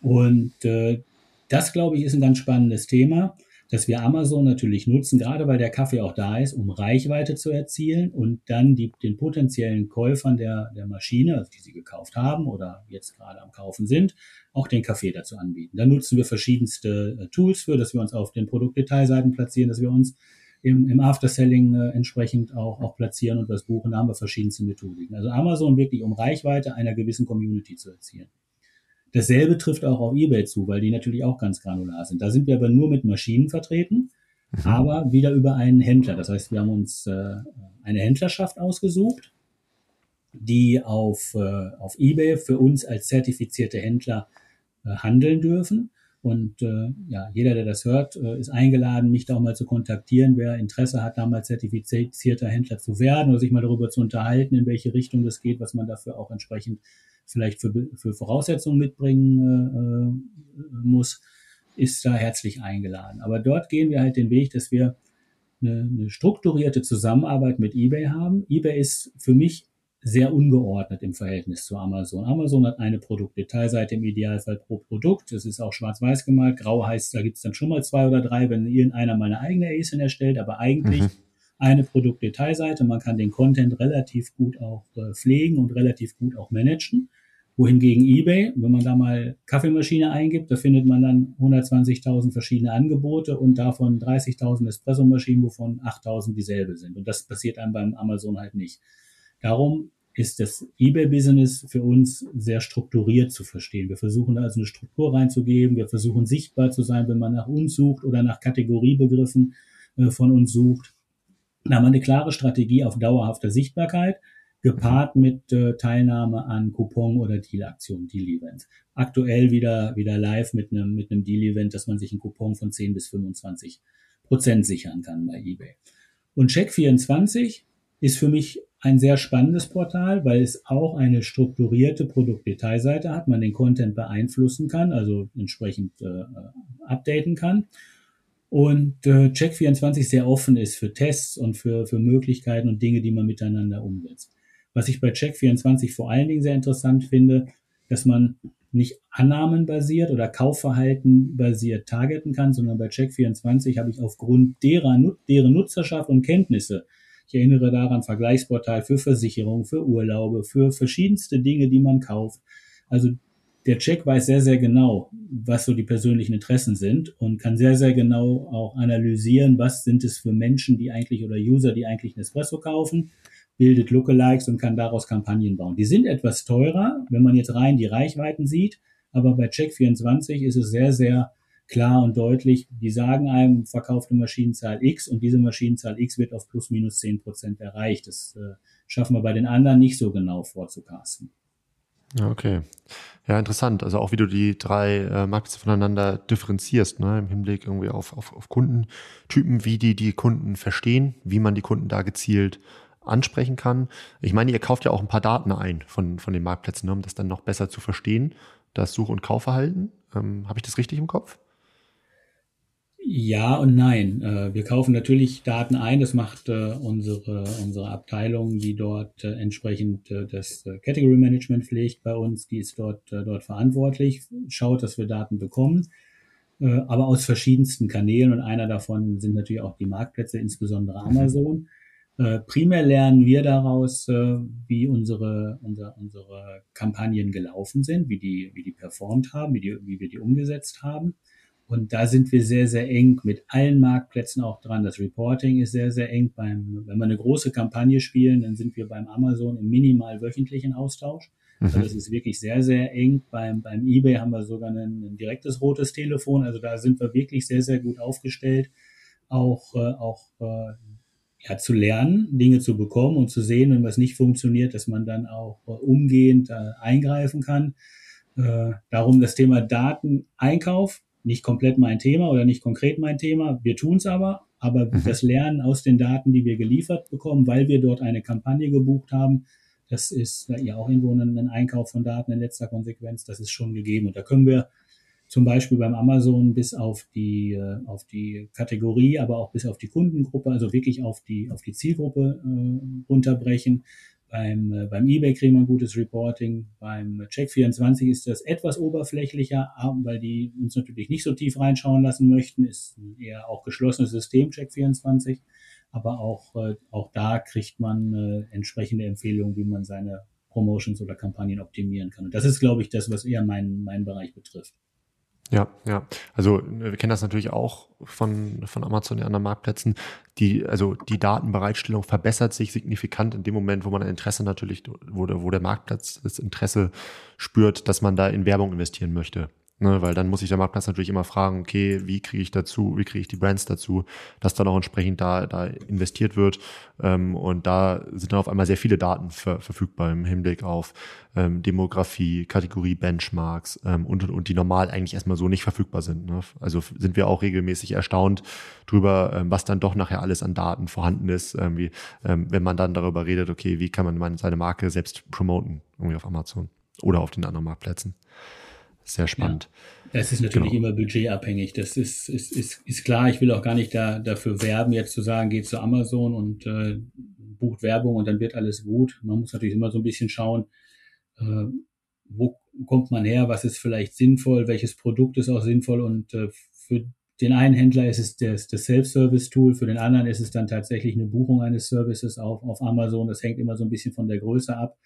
Und äh, das, glaube ich, ist ein ganz spannendes Thema dass wir Amazon natürlich nutzen, gerade weil der Kaffee auch da ist, um Reichweite zu erzielen und dann die, den potenziellen Käufern der, der Maschine, also die sie gekauft haben oder jetzt gerade am Kaufen sind, auch den Kaffee dazu anbieten. Da nutzen wir verschiedenste äh, Tools für, dass wir uns auf den Produktdetailseiten platzieren, dass wir uns im, im After-Selling äh, entsprechend auch, auch platzieren und was buchen. Da haben wir verschiedenste Methodiken. Also Amazon wirklich, um Reichweite einer gewissen Community zu erzielen. Dasselbe trifft auch auf eBay zu, weil die natürlich auch ganz granular sind. Da sind wir aber nur mit Maschinen vertreten, mhm. aber wieder über einen Händler. Das heißt, wir haben uns äh, eine Händlerschaft ausgesucht, die auf, äh, auf eBay für uns als zertifizierte Händler äh, handeln dürfen. Und äh, ja, jeder, der das hört, äh, ist eingeladen, mich da auch mal zu kontaktieren, wer Interesse hat, da mal zertifizierter Händler zu werden oder sich mal darüber zu unterhalten, in welche Richtung das geht, was man dafür auch entsprechend vielleicht für, für Voraussetzungen mitbringen äh, äh, muss, ist da herzlich eingeladen. Aber dort gehen wir halt den Weg, dass wir eine, eine strukturierte Zusammenarbeit mit eBay haben. eBay ist für mich sehr ungeordnet im Verhältnis zu Amazon. Amazon hat eine Produktdetailseite im Idealfall pro Produkt. Das ist auch schwarz-weiß gemalt. Grau heißt, da gibt es dann schon mal zwei oder drei, wenn irgendeiner mal eine eigene ASIN erstellt. Aber eigentlich mhm eine Produktdetailseite. Man kann den Content relativ gut auch äh, pflegen und relativ gut auch managen. Wohingegen eBay, wenn man da mal Kaffeemaschine eingibt, da findet man dann 120.000 verschiedene Angebote und davon 30.000 Espressomaschinen, wovon 8.000 dieselbe sind. Und das passiert einem beim Amazon halt nicht. Darum ist das eBay-Business für uns sehr strukturiert zu verstehen. Wir versuchen da also eine Struktur reinzugeben. Wir versuchen sichtbar zu sein, wenn man nach uns sucht oder nach Kategoriebegriffen äh, von uns sucht. Da haben wir eine klare Strategie auf dauerhafte Sichtbarkeit, gepaart mit äh, Teilnahme an Coupon- oder Deal-Aktionen, Deal-Events. Aktuell wieder, wieder live mit einem, mit einem Deal-Event, dass man sich einen Coupon von 10 bis 25 Prozent sichern kann bei eBay. Und Check24 ist für mich ein sehr spannendes Portal, weil es auch eine strukturierte Produktdetailseite hat, man den Content beeinflussen kann, also entsprechend äh, updaten kann und äh, Check24 sehr offen ist für Tests und für, für Möglichkeiten und Dinge, die man miteinander umsetzt. Was ich bei Check24 vor allen Dingen sehr interessant finde, dass man nicht annahmenbasiert oder Kaufverhalten basiert targeten kann, sondern bei Check24 habe ich aufgrund derer, deren Nutzerschaft und Kenntnisse, ich erinnere daran, Vergleichsportal für Versicherungen, für Urlaube, für verschiedenste Dinge, die man kauft. Also der Check weiß sehr, sehr genau, was so die persönlichen Interessen sind und kann sehr, sehr genau auch analysieren, was sind es für Menschen, die eigentlich oder User, die eigentlich Nespresso kaufen, bildet Lookalikes und kann daraus Kampagnen bauen. Die sind etwas teurer, wenn man jetzt rein die Reichweiten sieht, aber bei Check24 ist es sehr, sehr klar und deutlich. Die sagen einem, verkaufte Maschinenzahl X und diese Maschinenzahl X wird auf plus minus zehn Prozent erreicht. Das äh, schaffen wir bei den anderen nicht so genau vorzukasten. Okay. Ja, interessant. Also auch wie du die drei äh, Marktplätze voneinander differenzierst, ne, im Hinblick irgendwie auf, auf, auf Kundentypen, wie die die Kunden verstehen, wie man die Kunden da gezielt ansprechen kann. Ich meine, ihr kauft ja auch ein paar Daten ein von, von den Marktplätzen, ne, um das dann noch besser zu verstehen, das Such- und Kaufverhalten. Ähm, Habe ich das richtig im Kopf? Ja und nein. Äh, wir kaufen natürlich Daten ein. Das macht äh, unsere, unsere Abteilung, die dort äh, entsprechend das Category Management pflegt bei uns. Die ist dort, dort verantwortlich, schaut, dass wir Daten bekommen, aber aus verschiedensten Kanälen. Und einer davon sind natürlich auch die Marktplätze, insbesondere mhm. Amazon. Primär lernen wir daraus, wie unsere, unsere, unsere Kampagnen gelaufen sind, wie die, wie die performt haben, wie, die, wie wir die umgesetzt haben. Und da sind wir sehr, sehr eng mit allen Marktplätzen auch dran. Das Reporting ist sehr, sehr eng. Beim, wenn wir eine große Kampagne spielen, dann sind wir beim Amazon im minimal wöchentlichen Austausch. Mhm. Also das ist wirklich sehr, sehr eng. Beim, beim eBay haben wir sogar ein, ein, direktes rotes Telefon. Also da sind wir wirklich sehr, sehr gut aufgestellt, auch, äh, auch äh, ja, zu lernen, Dinge zu bekommen und zu sehen, wenn was nicht funktioniert, dass man dann auch äh, umgehend äh, eingreifen kann. Äh, darum das Thema Dateneinkauf nicht komplett mein Thema oder nicht konkret mein Thema. Wir tun es aber, aber mhm. das Lernen aus den Daten, die wir geliefert bekommen, weil wir dort eine Kampagne gebucht haben, das ist ja auch irgendwo ein, ein Einkauf von Daten in letzter Konsequenz, das ist schon gegeben. Und da können wir zum Beispiel beim Amazon bis auf die, äh, auf die Kategorie, aber auch bis auf die Kundengruppe, also wirklich auf die, auf die Zielgruppe äh, runterbrechen. Beim, äh, beim eBay kriegen wir ein gutes Reporting. Beim Check24 ist das etwas oberflächlicher, weil die uns natürlich nicht so tief reinschauen lassen möchten. Ist ein eher auch geschlossenes System, Check24. Aber auch, äh, auch da kriegt man äh, entsprechende Empfehlungen, wie man seine Promotions oder Kampagnen optimieren kann. Und das ist, glaube ich, das, was eher meinen, meinen Bereich betrifft. Ja, ja. Also wir kennen das natürlich auch von, von Amazon und anderen Marktplätzen. Die, also die Datenbereitstellung verbessert sich signifikant in dem Moment, wo man ein Interesse natürlich, wo, wo der Marktplatz das Interesse spürt, dass man da in Werbung investieren möchte. Ne, weil dann muss ich der Marktplatz natürlich immer fragen, okay, wie kriege ich dazu, wie kriege ich die Brands dazu, dass dann auch entsprechend da, da investiert wird. Ähm, und da sind dann auf einmal sehr viele Daten ver verfügbar im Hinblick auf ähm, Demografie, Kategorie, Benchmarks ähm, und, und, und die normal eigentlich erstmal so nicht verfügbar sind. Ne? Also sind wir auch regelmäßig erstaunt drüber, ähm, was dann doch nachher alles an Daten vorhanden ist, ähm, wie, ähm, wenn man dann darüber redet, okay, wie kann man seine Marke selbst promoten, irgendwie auf Amazon oder auf den anderen Marktplätzen. Sehr spannend. Ja, das ist natürlich genau. immer budgetabhängig. Das ist, ist, ist, ist klar. Ich will auch gar nicht da, dafür werben, jetzt zu sagen, geht zu Amazon und äh, bucht Werbung und dann wird alles gut. Man muss natürlich immer so ein bisschen schauen, äh, wo kommt man her, was ist vielleicht sinnvoll, welches Produkt ist auch sinnvoll und äh, für den einen Händler ist es das, das Self-Service-Tool, für den anderen ist es dann tatsächlich eine Buchung eines Services auf, auf Amazon. Das hängt immer so ein bisschen von der Größe ab.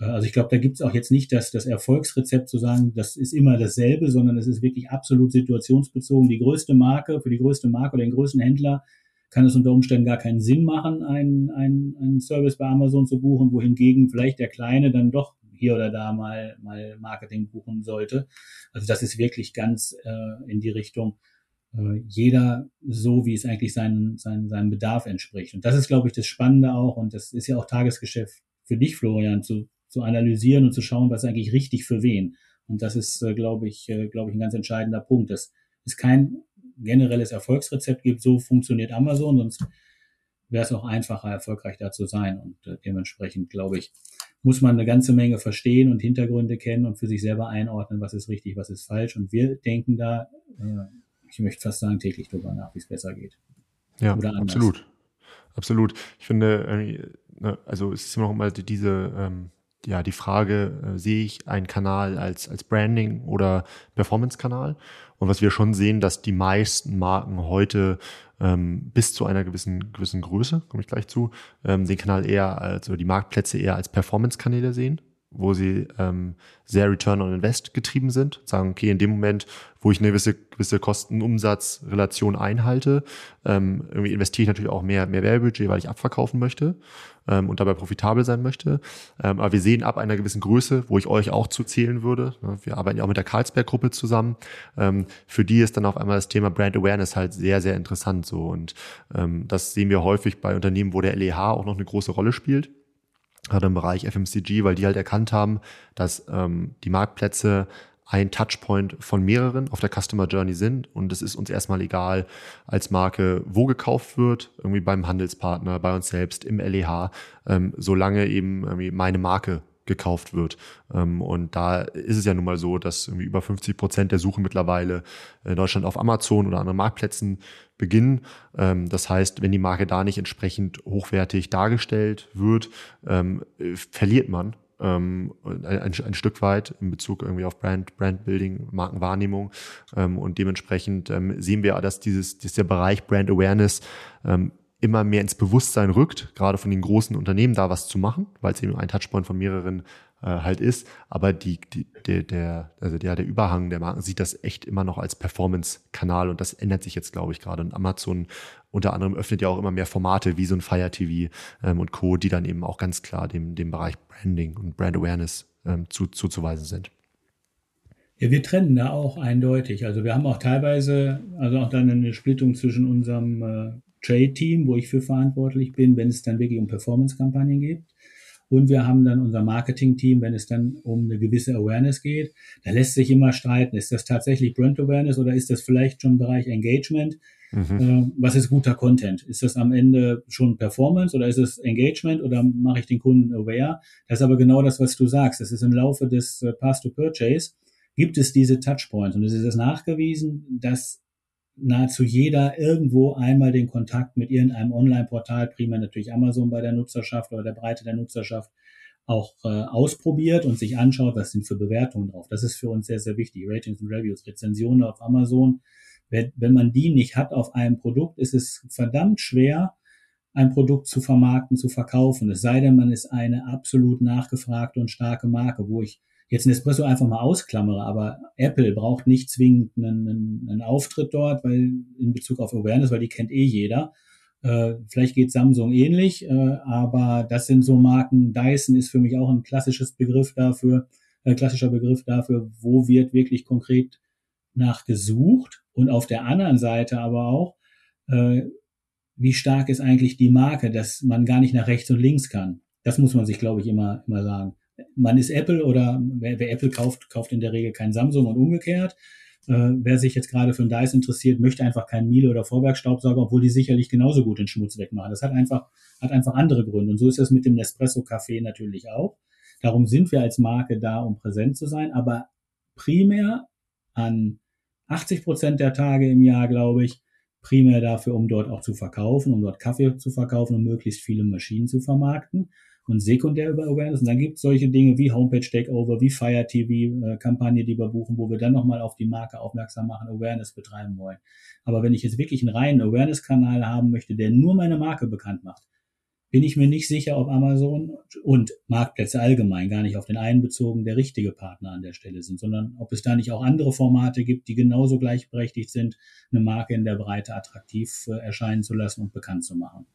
Äh, also ich glaube, da gibt es auch jetzt nicht das, das Erfolgsrezept zu sagen, das ist immer dasselbe, sondern es ist wirklich absolut situationsbezogen. Die größte Marke, für die größte Marke oder den größten Händler kann es unter Umständen gar keinen Sinn machen, einen, einen, einen Service bei Amazon zu buchen, wohingegen vielleicht der Kleine dann doch hier oder da mal, mal Marketing buchen sollte. Also das ist wirklich ganz äh, in die Richtung, äh, jeder so, wie es eigentlich seinen, seinen, seinem Bedarf entspricht. Und das ist, glaube ich, das Spannende auch. Und das ist ja auch Tagesgeschäft für dich, Florian, zu, zu analysieren und zu schauen, was eigentlich richtig für wen. Und das ist, äh, glaube ich, äh, glaube ich, ein ganz entscheidender Punkt, dass es kein generelles Erfolgsrezept gibt, so funktioniert Amazon, sonst wäre es auch einfacher, erfolgreich da zu sein. Und äh, dementsprechend, glaube ich, muss man eine ganze Menge verstehen und Hintergründe kennen und für sich selber einordnen, was ist richtig, was ist falsch. Und wir denken da, ich möchte fast sagen, täglich darüber nach, wie es besser geht. Ja, absolut. Absolut. Ich finde, ne, also es ist immer noch mal diese, ähm, ja, die Frage, äh, sehe ich einen Kanal als, als Branding oder Performance-Kanal? Und was wir schon sehen, dass die meisten Marken heute ähm, bis zu einer gewissen, gewissen Größe, komme ich gleich zu, ähm, den Kanal eher als, oder die Marktplätze eher als Performance-Kanäle sehen wo sie ähm, sehr Return on Invest getrieben sind, sagen, okay, in dem Moment, wo ich eine gewisse, gewisse Kosten-Umsatz-Relation einhalte, ähm, irgendwie investiere ich natürlich auch mehr, mehr Werbebudget, weil ich abverkaufen möchte ähm, und dabei profitabel sein möchte. Ähm, aber wir sehen ab einer gewissen Größe, wo ich euch auch zuzählen würde, ne, wir arbeiten ja auch mit der Karlsberg-Gruppe zusammen, ähm, für die ist dann auf einmal das Thema Brand Awareness halt sehr, sehr interessant so. Und ähm, das sehen wir häufig bei Unternehmen, wo der LEH auch noch eine große Rolle spielt gerade im Bereich FMCG, weil die halt erkannt haben, dass ähm, die Marktplätze ein Touchpoint von mehreren auf der Customer Journey sind und es ist uns erstmal egal als Marke, wo gekauft wird, irgendwie beim Handelspartner, bei uns selbst, im LEH, ähm, solange eben meine Marke gekauft wird. Ähm, und da ist es ja nun mal so, dass irgendwie über 50 Prozent der Suche mittlerweile in Deutschland auf Amazon oder anderen Marktplätzen beginnen. Ähm, das heißt, wenn die Marke da nicht entsprechend hochwertig dargestellt wird, ähm, verliert man ein, ein, Stück weit in Bezug irgendwie auf Brand, Brandbuilding, Markenwahrnehmung. Und dementsprechend sehen wir, dass dieses, dass der Bereich Brand Awareness immer mehr ins Bewusstsein rückt, gerade von den großen Unternehmen da was zu machen, weil es eben ein Touchpoint von mehreren äh, halt ist. Aber die, die, der, der, also der, der Überhang der Marken sieht das echt immer noch als Performance-Kanal und das ändert sich jetzt, glaube ich, gerade. Und Amazon unter anderem öffnet ja auch immer mehr Formate wie so ein Fire TV ähm, und Co., die dann eben auch ganz klar dem, dem Bereich Branding und Brand Awareness ähm, zu, zuzuweisen sind. Ja, wir trennen da auch eindeutig. Also wir haben auch teilweise, also auch dann eine Splittung zwischen unserem äh, Trade-Team, wo ich für verantwortlich bin, wenn es dann wirklich um Performance-Kampagnen geht. Und wir haben dann unser Marketing-Team, wenn es dann um eine gewisse Awareness geht. Da lässt sich immer streiten, ist das tatsächlich Brand Awareness oder ist das vielleicht schon Bereich Engagement? Mhm. Äh, was ist guter Content? Ist das am Ende schon Performance oder ist es Engagement oder mache ich den Kunden aware? Das ist aber genau das, was du sagst. Das ist im Laufe des äh, Path to Purchase gibt es diese Touchpoints und es ist nachgewiesen, dass nahezu jeder irgendwo einmal den Kontakt mit irgendeinem Online-Portal, primär natürlich Amazon bei der Nutzerschaft oder der Breite der Nutzerschaft, auch äh, ausprobiert und sich anschaut, was sind für Bewertungen drauf. Das ist für uns sehr, sehr wichtig. Ratings und Reviews, Rezensionen auf Amazon. Wenn, wenn man die nicht hat auf einem Produkt, ist es verdammt schwer, ein Produkt zu vermarkten, zu verkaufen. Es sei denn, man ist eine absolut nachgefragte und starke Marke, wo ich jetzt Nespresso einfach mal ausklammere, aber Apple braucht nicht zwingend einen, einen, einen Auftritt dort, weil in Bezug auf Awareness, weil die kennt eh jeder. Äh, vielleicht geht Samsung ähnlich, äh, aber das sind so Marken. Dyson ist für mich auch ein klassisches Begriff dafür, äh, klassischer Begriff dafür, wo wird wirklich konkret nachgesucht und auf der anderen Seite aber auch, äh, wie stark ist eigentlich die Marke, dass man gar nicht nach rechts und links kann. Das muss man sich, glaube ich, immer, immer sagen man ist Apple oder wer, wer, Apple kauft, kauft in der Regel kein Samsung und umgekehrt. Äh, wer sich jetzt gerade für ein Dice interessiert, möchte einfach keinen Miele oder Vorwerkstaubsauger, obwohl die sicherlich genauso gut den Schmutz wegmachen. Das hat einfach, hat einfach andere Gründe. Und so ist es mit dem Nespresso Café natürlich auch. Darum sind wir als Marke da, um präsent zu sein, aber primär an 80 Prozent der Tage im Jahr, glaube ich, primär dafür, um dort auch zu verkaufen, um dort Kaffee zu verkaufen und möglichst viele Maschinen zu vermarkten und sekundär über Awareness. Und dann gibt es solche Dinge wie Homepage Takeover, wie Fire TV äh, Kampagne, die wir buchen, wo wir dann nochmal auf die Marke aufmerksam machen, Awareness betreiben wollen. Aber wenn ich jetzt wirklich einen reinen Awareness-Kanal haben möchte, der nur meine Marke bekannt macht, bin ich mir nicht sicher, ob Amazon und Marktplätze allgemein, gar nicht auf den einen bezogen, der richtige Partner an der Stelle sind, sondern ob es da nicht auch andere Formate gibt, die genauso gleichberechtigt sind, eine Marke in der Breite attraktiv äh, erscheinen zu lassen und bekannt zu machen.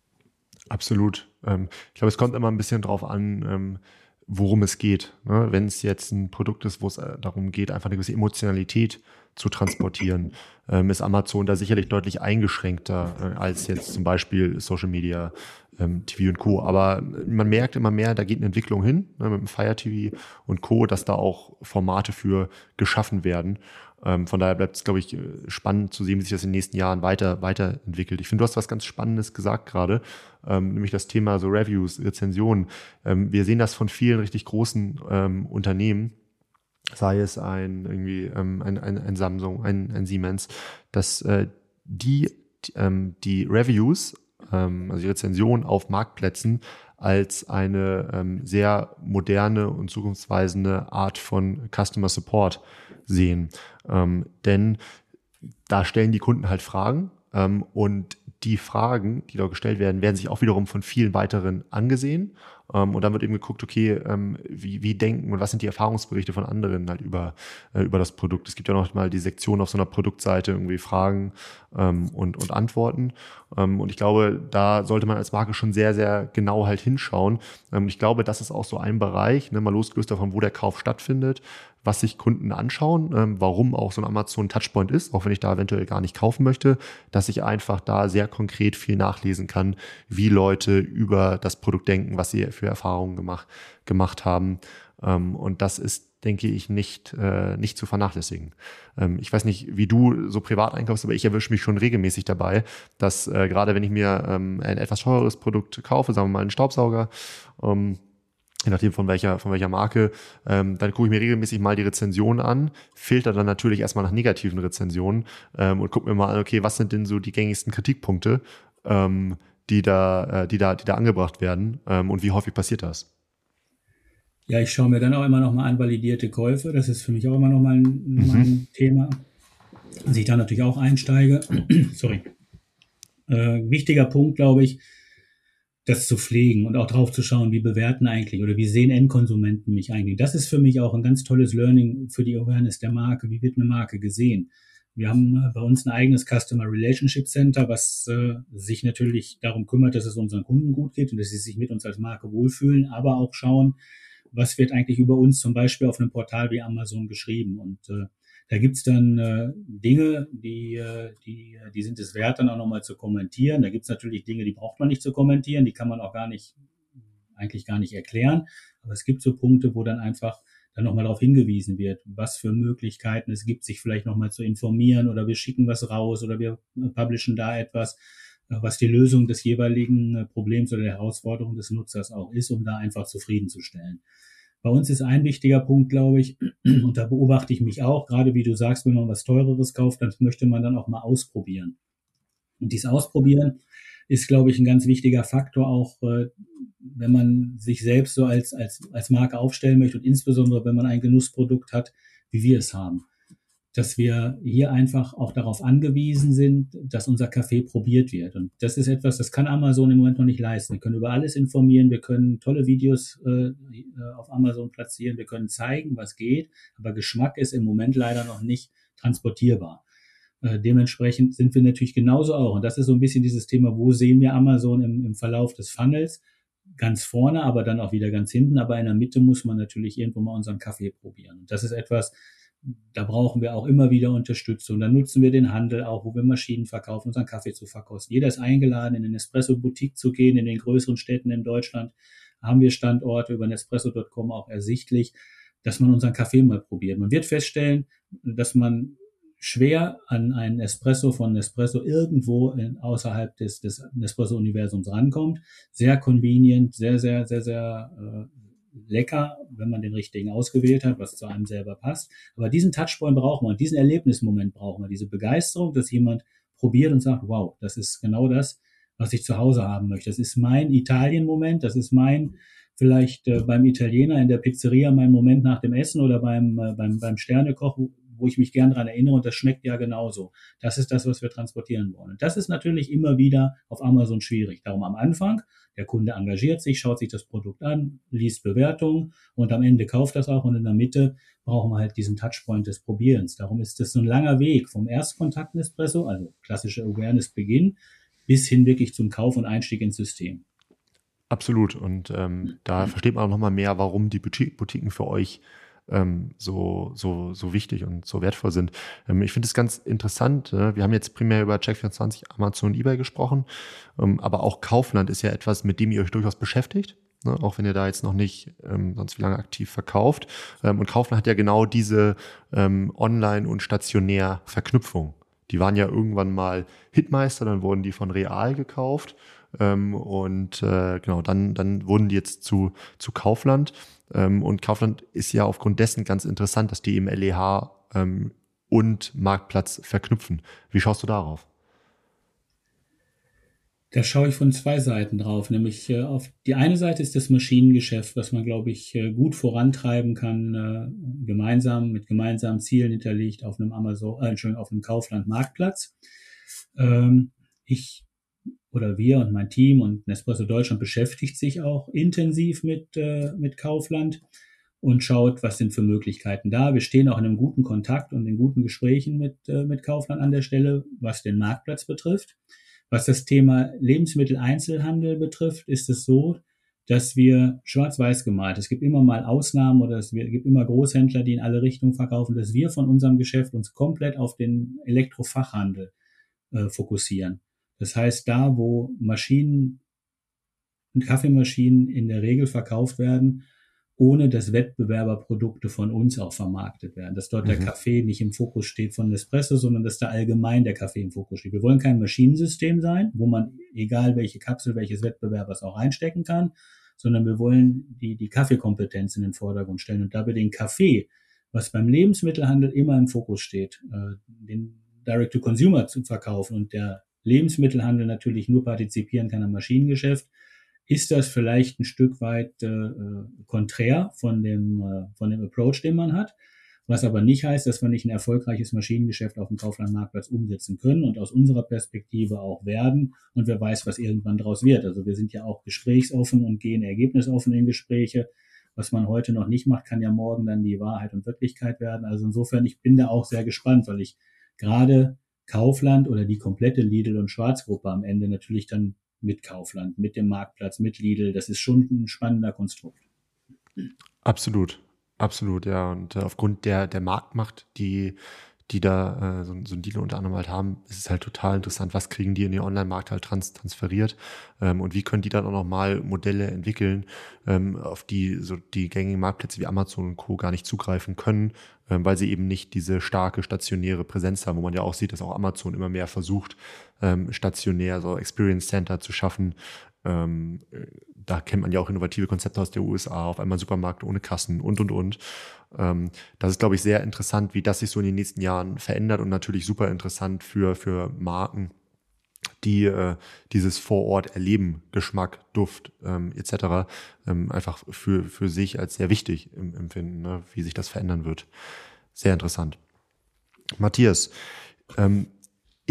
Absolut. Ähm, ich glaube, es kommt immer ein bisschen drauf an, ähm, worum es geht. Ne? Wenn es jetzt ein Produkt ist, wo es äh, darum geht, einfach eine gewisse Emotionalität zu transportieren, ähm, ist Amazon da sicherlich deutlich eingeschränkter äh, als jetzt zum Beispiel Social Media, ähm, TV und Co. Aber man merkt immer mehr, da geht eine Entwicklung hin ne, mit dem Fire TV und Co., dass da auch Formate für geschaffen werden. Ähm, von daher bleibt es, glaube ich, spannend zu sehen, wie sich das in den nächsten Jahren weiter, weiterentwickelt. Ich finde, du hast was ganz Spannendes gesagt gerade, ähm, nämlich das Thema so Reviews, Rezensionen. Ähm, wir sehen das von vielen richtig großen ähm, Unternehmen, sei es ein irgendwie ähm, ein, ein, ein Samsung, ein, ein Siemens, dass äh, die ähm, die Reviews, also die Rezensionen auf Marktplätzen als eine ähm, sehr moderne und zukunftsweisende Art von Customer Support sehen. Ähm, denn da stellen die Kunden halt Fragen ähm, und die Fragen, die dort gestellt werden, werden sich auch wiederum von vielen weiteren angesehen. Ähm, und dann wird eben geguckt, okay, ähm, wie, wie denken und was sind die Erfahrungsberichte von anderen halt über, äh, über das Produkt. Es gibt ja noch mal die Sektion auf so einer Produktseite, irgendwie Fragen ähm, und, und Antworten. Und ich glaube, da sollte man als Marke schon sehr, sehr genau halt hinschauen. Ich glaube, das ist auch so ein Bereich, ne, mal losgelöst davon, wo der Kauf stattfindet, was sich Kunden anschauen, ähm, warum auch so ein Amazon Touchpoint ist, auch wenn ich da eventuell gar nicht kaufen möchte, dass ich einfach da sehr konkret viel nachlesen kann, wie Leute über das Produkt denken, was sie für Erfahrungen gemacht, gemacht haben. Ähm, und das ist denke ich, nicht, äh, nicht zu vernachlässigen. Ähm, ich weiß nicht, wie du so privat einkaufst, aber ich erwische mich schon regelmäßig dabei, dass äh, gerade wenn ich mir ähm, ein etwas teures Produkt kaufe, sagen wir mal einen Staubsauger, ähm, je nachdem von welcher, von welcher Marke, ähm, dann gucke ich mir regelmäßig mal die Rezensionen an, filter dann natürlich erstmal nach negativen Rezensionen ähm, und gucke mir mal an, okay, was sind denn so die gängigsten Kritikpunkte, ähm, die da, äh, die da, die da angebracht werden ähm, und wie häufig passiert das? Ja, ich schaue mir dann auch immer noch mal an validierte Käufe. Das ist für mich auch immer noch mal ein, mhm. ein Thema. Dass ich da natürlich auch einsteige. Sorry. Äh, wichtiger Punkt, glaube ich, das zu pflegen und auch drauf zu schauen, wie bewerten eigentlich oder wie sehen Endkonsumenten mich eigentlich. Das ist für mich auch ein ganz tolles Learning für die Awareness der Marke. Wie wird eine Marke gesehen? Wir haben äh, bei uns ein eigenes Customer Relationship Center, was äh, sich natürlich darum kümmert, dass es unseren Kunden gut geht und dass sie sich mit uns als Marke wohlfühlen, aber auch schauen, was wird eigentlich über uns zum Beispiel auf einem Portal wie Amazon geschrieben. Und äh, da gibt's dann äh, Dinge, die, äh, die, die sind es wert, dann auch nochmal zu kommentieren. Da gibt's natürlich Dinge, die braucht man nicht zu kommentieren, die kann man auch gar nicht, eigentlich gar nicht erklären. Aber es gibt so Punkte, wo dann einfach dann nochmal darauf hingewiesen wird, was für Möglichkeiten es gibt, sich vielleicht nochmal zu informieren oder wir schicken was raus oder wir publishen da etwas, äh, was die Lösung des jeweiligen äh, Problems oder der Herausforderung des Nutzers auch ist, um da einfach zufriedenzustellen. Bei uns ist ein wichtiger Punkt, glaube ich, und da beobachte ich mich auch, gerade wie du sagst, wenn man was Teureres kauft, dann möchte man dann auch mal ausprobieren. Und dieses Ausprobieren ist, glaube ich, ein ganz wichtiger Faktor, auch äh, wenn man sich selbst so als, als, als Marke aufstellen möchte und insbesondere, wenn man ein Genussprodukt hat, wie wir es haben dass wir hier einfach auch darauf angewiesen sind, dass unser Kaffee probiert wird. Und das ist etwas, das kann Amazon im Moment noch nicht leisten. Wir können über alles informieren, wir können tolle Videos äh, auf Amazon platzieren, wir können zeigen, was geht, aber Geschmack ist im Moment leider noch nicht transportierbar. Äh, dementsprechend sind wir natürlich genauso auch. Und das ist so ein bisschen dieses Thema, wo sehen wir Amazon im, im Verlauf des Funnels? Ganz vorne, aber dann auch wieder ganz hinten. Aber in der Mitte muss man natürlich irgendwo mal unseren Kaffee probieren. Und das ist etwas, da brauchen wir auch immer wieder Unterstützung. Dann nutzen wir den Handel auch, wo wir Maschinen verkaufen, unseren Kaffee zu verkosten. Jeder ist eingeladen, in eine Espresso-Boutique zu gehen. In den größeren Städten in Deutschland haben wir Standorte über Nespresso.com auch ersichtlich, dass man unseren Kaffee mal probiert. Man wird feststellen, dass man schwer an einen Espresso von Nespresso irgendwo in, außerhalb des, des Nespresso-Universums rankommt. Sehr convenient, sehr, sehr, sehr, sehr äh, lecker, wenn man den richtigen ausgewählt hat, was zu einem selber passt. Aber diesen Touchpoint brauchen wir, diesen Erlebnismoment brauchen wir, diese Begeisterung, dass jemand probiert und sagt, wow, das ist genau das, was ich zu Hause haben möchte. Das ist mein Italien-Moment, das ist mein vielleicht äh, beim Italiener in der Pizzeria mein Moment nach dem Essen oder beim, äh, beim, beim Sternekoch, wo ich mich gern dran erinnere und das schmeckt ja genauso. Das ist das, was wir transportieren wollen. Und das ist natürlich immer wieder auf Amazon schwierig. Darum am Anfang, der Kunde engagiert sich, schaut sich das Produkt an, liest Bewertungen und am Ende kauft das auch und in der Mitte brauchen wir halt diesen Touchpoint des Probierens. Darum ist das so ein langer Weg vom Erstkontakt Nespresso, also klassische Awareness-Beginn, bis hin wirklich zum Kauf und Einstieg ins System. Absolut. Und ähm, da versteht man auch nochmal mehr, warum die Boutiquen für euch ähm, so, so, so wichtig und so wertvoll sind. Ähm, ich finde es ganz interessant. Äh, wir haben jetzt primär über Check24, Amazon, eBay gesprochen, ähm, aber auch Kaufland ist ja etwas, mit dem ihr euch durchaus beschäftigt. Ne, auch wenn ihr da jetzt noch nicht ähm, sonst wie lange aktiv verkauft. Ähm, und Kaufland hat ja genau diese ähm, Online- und Stationär-Verknüpfung. Die waren ja irgendwann mal Hitmeister, dann wurden die von Real gekauft ähm, und äh, genau, dann, dann wurden die jetzt zu, zu Kaufland. Ähm, und Kaufland ist ja aufgrund dessen ganz interessant, dass die im LEH ähm, und Marktplatz verknüpfen. Wie schaust du darauf? Da schaue ich von zwei Seiten drauf. Nämlich äh, auf die eine Seite ist das Maschinengeschäft, was man, glaube ich, äh, gut vorantreiben kann, äh, gemeinsam mit gemeinsamen Zielen hinterlegt auf einem Amazon, äh, Entschuldigung, auf einem Kaufland Marktplatz. Ähm, ich oder wir und mein Team und Nespresso Deutschland beschäftigt sich auch intensiv mit, äh, mit Kaufland und schaut, was sind für Möglichkeiten da. Wir stehen auch in einem guten Kontakt und in guten Gesprächen mit, äh, mit Kaufland an der Stelle, was den Marktplatz betrifft. Was das Thema Lebensmitteleinzelhandel betrifft, ist es so, dass wir schwarz-weiß gemalt, es gibt immer mal Ausnahmen oder es gibt immer Großhändler, die in alle Richtungen verkaufen, dass wir von unserem Geschäft uns komplett auf den Elektrofachhandel äh, fokussieren. Das heißt, da, wo Maschinen und Kaffeemaschinen in der Regel verkauft werden, ohne dass Wettbewerberprodukte von uns auch vermarktet werden. Dass dort mhm. der Kaffee nicht im Fokus steht von Nespresso, sondern dass da allgemein der Kaffee im Fokus steht. Wir wollen kein Maschinensystem sein, wo man, egal welche Kapsel welches Wettbewerbers auch einstecken kann, sondern wir wollen die, die Kaffeekompetenz in den Vordergrund stellen und dabei den Kaffee, was beim Lebensmittelhandel immer im Fokus steht, äh, den Direct-to-Consumer zu verkaufen und der Lebensmittelhandel natürlich nur partizipieren kann am Maschinengeschäft, ist das vielleicht ein Stück weit äh, äh, konträr von dem, äh, von dem Approach, den man hat. Was aber nicht heißt, dass wir nicht ein erfolgreiches Maschinengeschäft auf dem Kauflandmarktplatz umsetzen können und aus unserer Perspektive auch werden. Und wer weiß, was irgendwann daraus wird. Also wir sind ja auch gesprächsoffen und gehen ergebnisoffen in Gespräche. Was man heute noch nicht macht, kann ja morgen dann die Wahrheit und Wirklichkeit werden. Also insofern, ich bin da auch sehr gespannt, weil ich gerade Kaufland oder die komplette Lidl und Schwarzgruppe am Ende natürlich dann mit Kaufland, mit dem Marktplatz, mit Lidl. Das ist schon ein spannender Konstrukt. Absolut, absolut, ja. Und äh, aufgrund der, der Marktmacht, die die da äh, so, so ein Deal unter anderem halt haben, ist es halt total interessant, was kriegen die in den Online-Markt halt trans transferiert ähm, und wie können die dann auch nochmal Modelle entwickeln, ähm, auf die so die gängigen Marktplätze wie Amazon und Co. gar nicht zugreifen können, ähm, weil sie eben nicht diese starke stationäre Präsenz haben, wo man ja auch sieht, dass auch Amazon immer mehr versucht, ähm, stationär so Experience Center zu schaffen, ähm, da kennt man ja auch innovative Konzepte aus der USA, auf einmal Supermarkt ohne Kassen und, und, und. Ähm, das ist, glaube ich, sehr interessant, wie das sich so in den nächsten Jahren verändert und natürlich super interessant für, für Marken, die äh, dieses Vorort erleben, Geschmack, Duft ähm, etc. Ähm, einfach für, für sich als sehr wichtig empfinden, ne, wie sich das verändern wird. Sehr interessant. Matthias, ähm,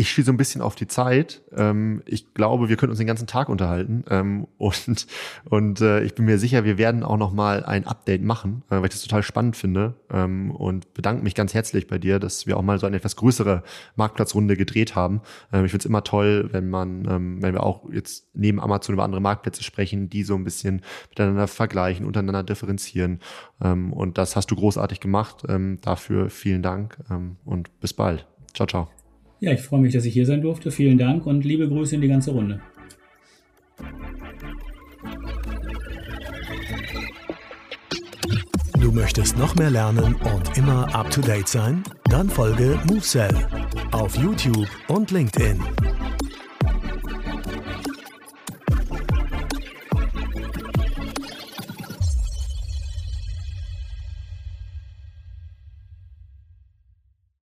ich schiele so ein bisschen auf die Zeit. Ähm, ich glaube, wir können uns den ganzen Tag unterhalten. Ähm, und und äh, ich bin mir sicher, wir werden auch noch mal ein Update machen, äh, weil ich das total spannend finde. Ähm, und bedanke mich ganz herzlich bei dir, dass wir auch mal so eine etwas größere Marktplatzrunde gedreht haben. Ähm, ich finde es immer toll, wenn man, ähm, wenn wir auch jetzt neben Amazon über andere Marktplätze sprechen, die so ein bisschen miteinander vergleichen, untereinander differenzieren. Ähm, und das hast du großartig gemacht. Ähm, dafür vielen Dank ähm, und bis bald. Ciao, ciao. Ja, ich freue mich, dass ich hier sein durfte. Vielen Dank und liebe Grüße in die ganze Runde. Du möchtest noch mehr lernen und immer up to date sein? Dann folge MoveSell auf YouTube und LinkedIn.